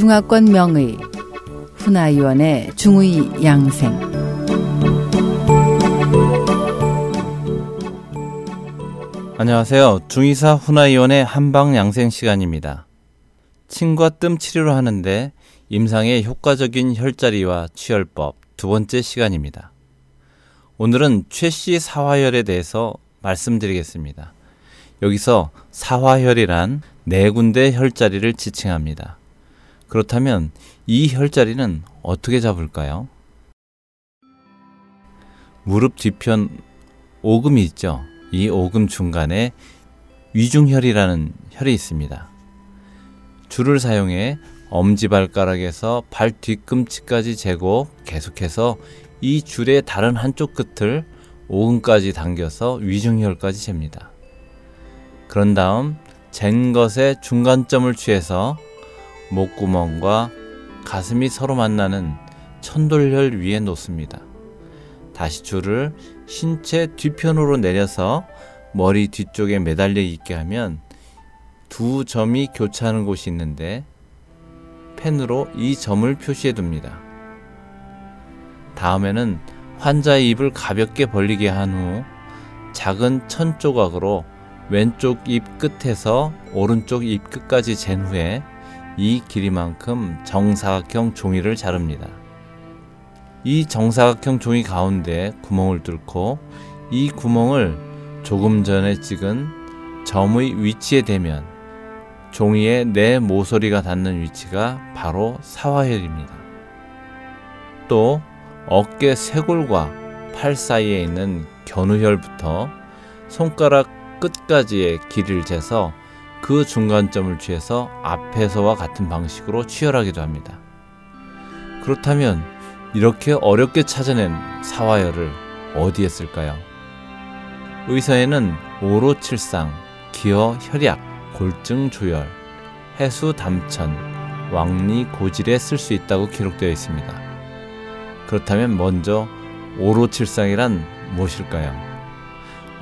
중화권 명의 훈아위원의 중의 양생 안녕하세요. 중의사 훈아위원의 한방 양생 시간입니다. 침과 뜸 치료를 하는데 임상의 효과적인 혈자리와 취혈법 두 번째 시간입니다. 오늘은 최씨 사화혈에 대해서 말씀드리겠습니다. 여기서 사화혈이란 네 군데 혈자리를 지칭합니다. 그렇다면 이 혈자리는 어떻게 잡을까요? 무릎 뒤편 오금이 있죠. 이 오금 중간에 위중혈이라는 혈이 있습니다. 줄을 사용해 엄지발가락에서 발 뒤꿈치까지 재고 계속해서 이 줄의 다른 한쪽 끝을 오금까지 당겨서 위중혈까지 잽니다. 그런 다음 잰 것의 중간점을 취해서 목구멍과 가슴이 서로 만나는 천돌혈 위에 놓습니다. 다시 줄을 신체 뒤편으로 내려서 머리 뒤쪽에 매달려 있게 하면 두 점이 교차하는 곳이 있는데 펜으로 이 점을 표시해 둡니다. 다음에는 환자의 입을 가볍게 벌리게 한 후 작은 천 조각으로 왼쪽 입 끝에서 오른쪽 입 끝까지 잰 후에 이 길이만큼 정사각형 종이를 자릅니다. 이 정사각형 종이 가운데 구멍을 뚫고 이 구멍을 조금 전에 찍은 점의 위치에 대면 종이에 내 모서리가 닿는 위치가 바로 사화혈입니다. 또 어깨 쇄골과 팔 사이에 있는 견우혈부터 손가락 끝까지의 길이를 재서 그 중간점을 취해서 앞에서와 같은 방식으로 취혈하기도 합니다. 그렇다면 이렇게 어렵게 찾아낸 사화혈을 어디에 쓸까요? 의사에는 오로칠상, 기어 혈약, 골증 조혈, 해수 담천, 왕리 고질에 쓸 수 있다고 기록되어 있습니다. 그렇다면 먼저 오로칠상이란 무엇일까요?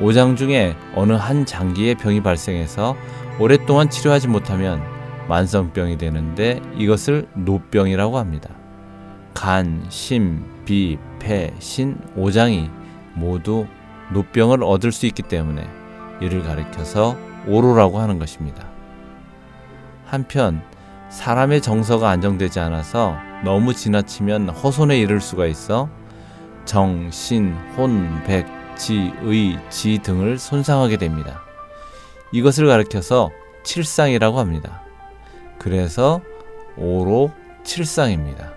오장 중에 어느 한 장기의 병이 발생해서 오랫동안 치료하지 못하면 만성병이 되는데 이것을 노병이라고 합니다. 간, 심, 비, 폐, 신, 오장이 모두 노병을 얻을 수 있기 때문에 이를 가리켜서 오로라고 하는 것입니다. 한편 사람의 정서가 안정되지 않아서 너무 지나치면 허손에 이를 수가 있어 정, 신, 혼, 백, 지, 의, 지 등을 손상하게 됩니다. 이것을 가리켜서 칠상이라고 합니다. 그래서 오로 칠상입니다.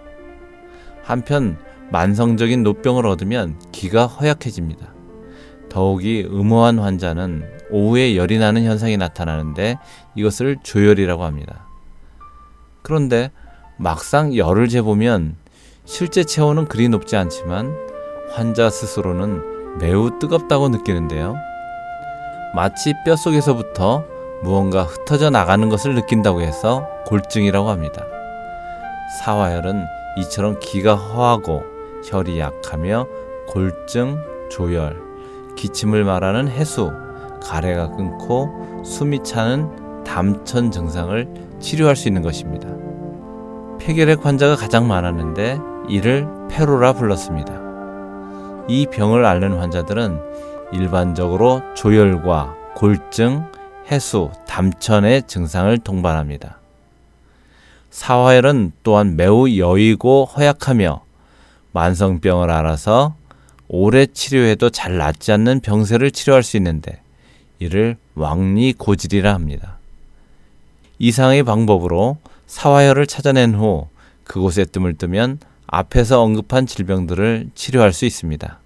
한편 만성적인 노병을 얻으면 기가 허약해집니다. 더욱이 음호한 환자는 오후에 열이 나는 현상이 나타나는데 이것을 조열이라고 합니다. 그런데 막상 열을 재보면 실제 체온은 그리 높지 않지만 환자 스스로는 매우 뜨겁다고 느끼는데요. 마치 뼛속에서부터 무언가 흩어져 나가는 것을 느낀다고 해서 골증이라고 합니다. 사화혈은 이처럼 기가 허하고 혈이 약하며 골증, 조열, 기침을 말하는 해수, 가래가 끊고 숨이 차는 담천 증상을 치료할 수 있는 것입니다. 폐결핵 환자가 가장 많았는데 이를 페로라 불렀습니다. 이 병을 앓는 환자들은 일반적으로 조열과 골증, 해수, 담천의 증상을 동반합니다. 사화혈은 또한 매우 여의고 허약하며 만성병을 알아서 오래 치료해도 잘 낫지 않는 병세를 치료할 수 있는데 이를 왕리 고질이라 합니다. 이상의 방법으로 사화혈을 찾아낸 후 그곳에 뜸을 뜨면 앞에서 언급한 질병들을 치료할 수 있습니다.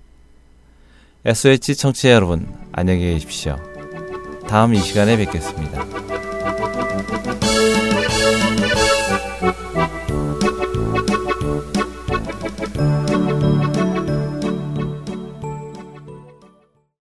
SH 청취자 여러분, 안녕히 계십시오. 다음 이 시간에 뵙겠습니다.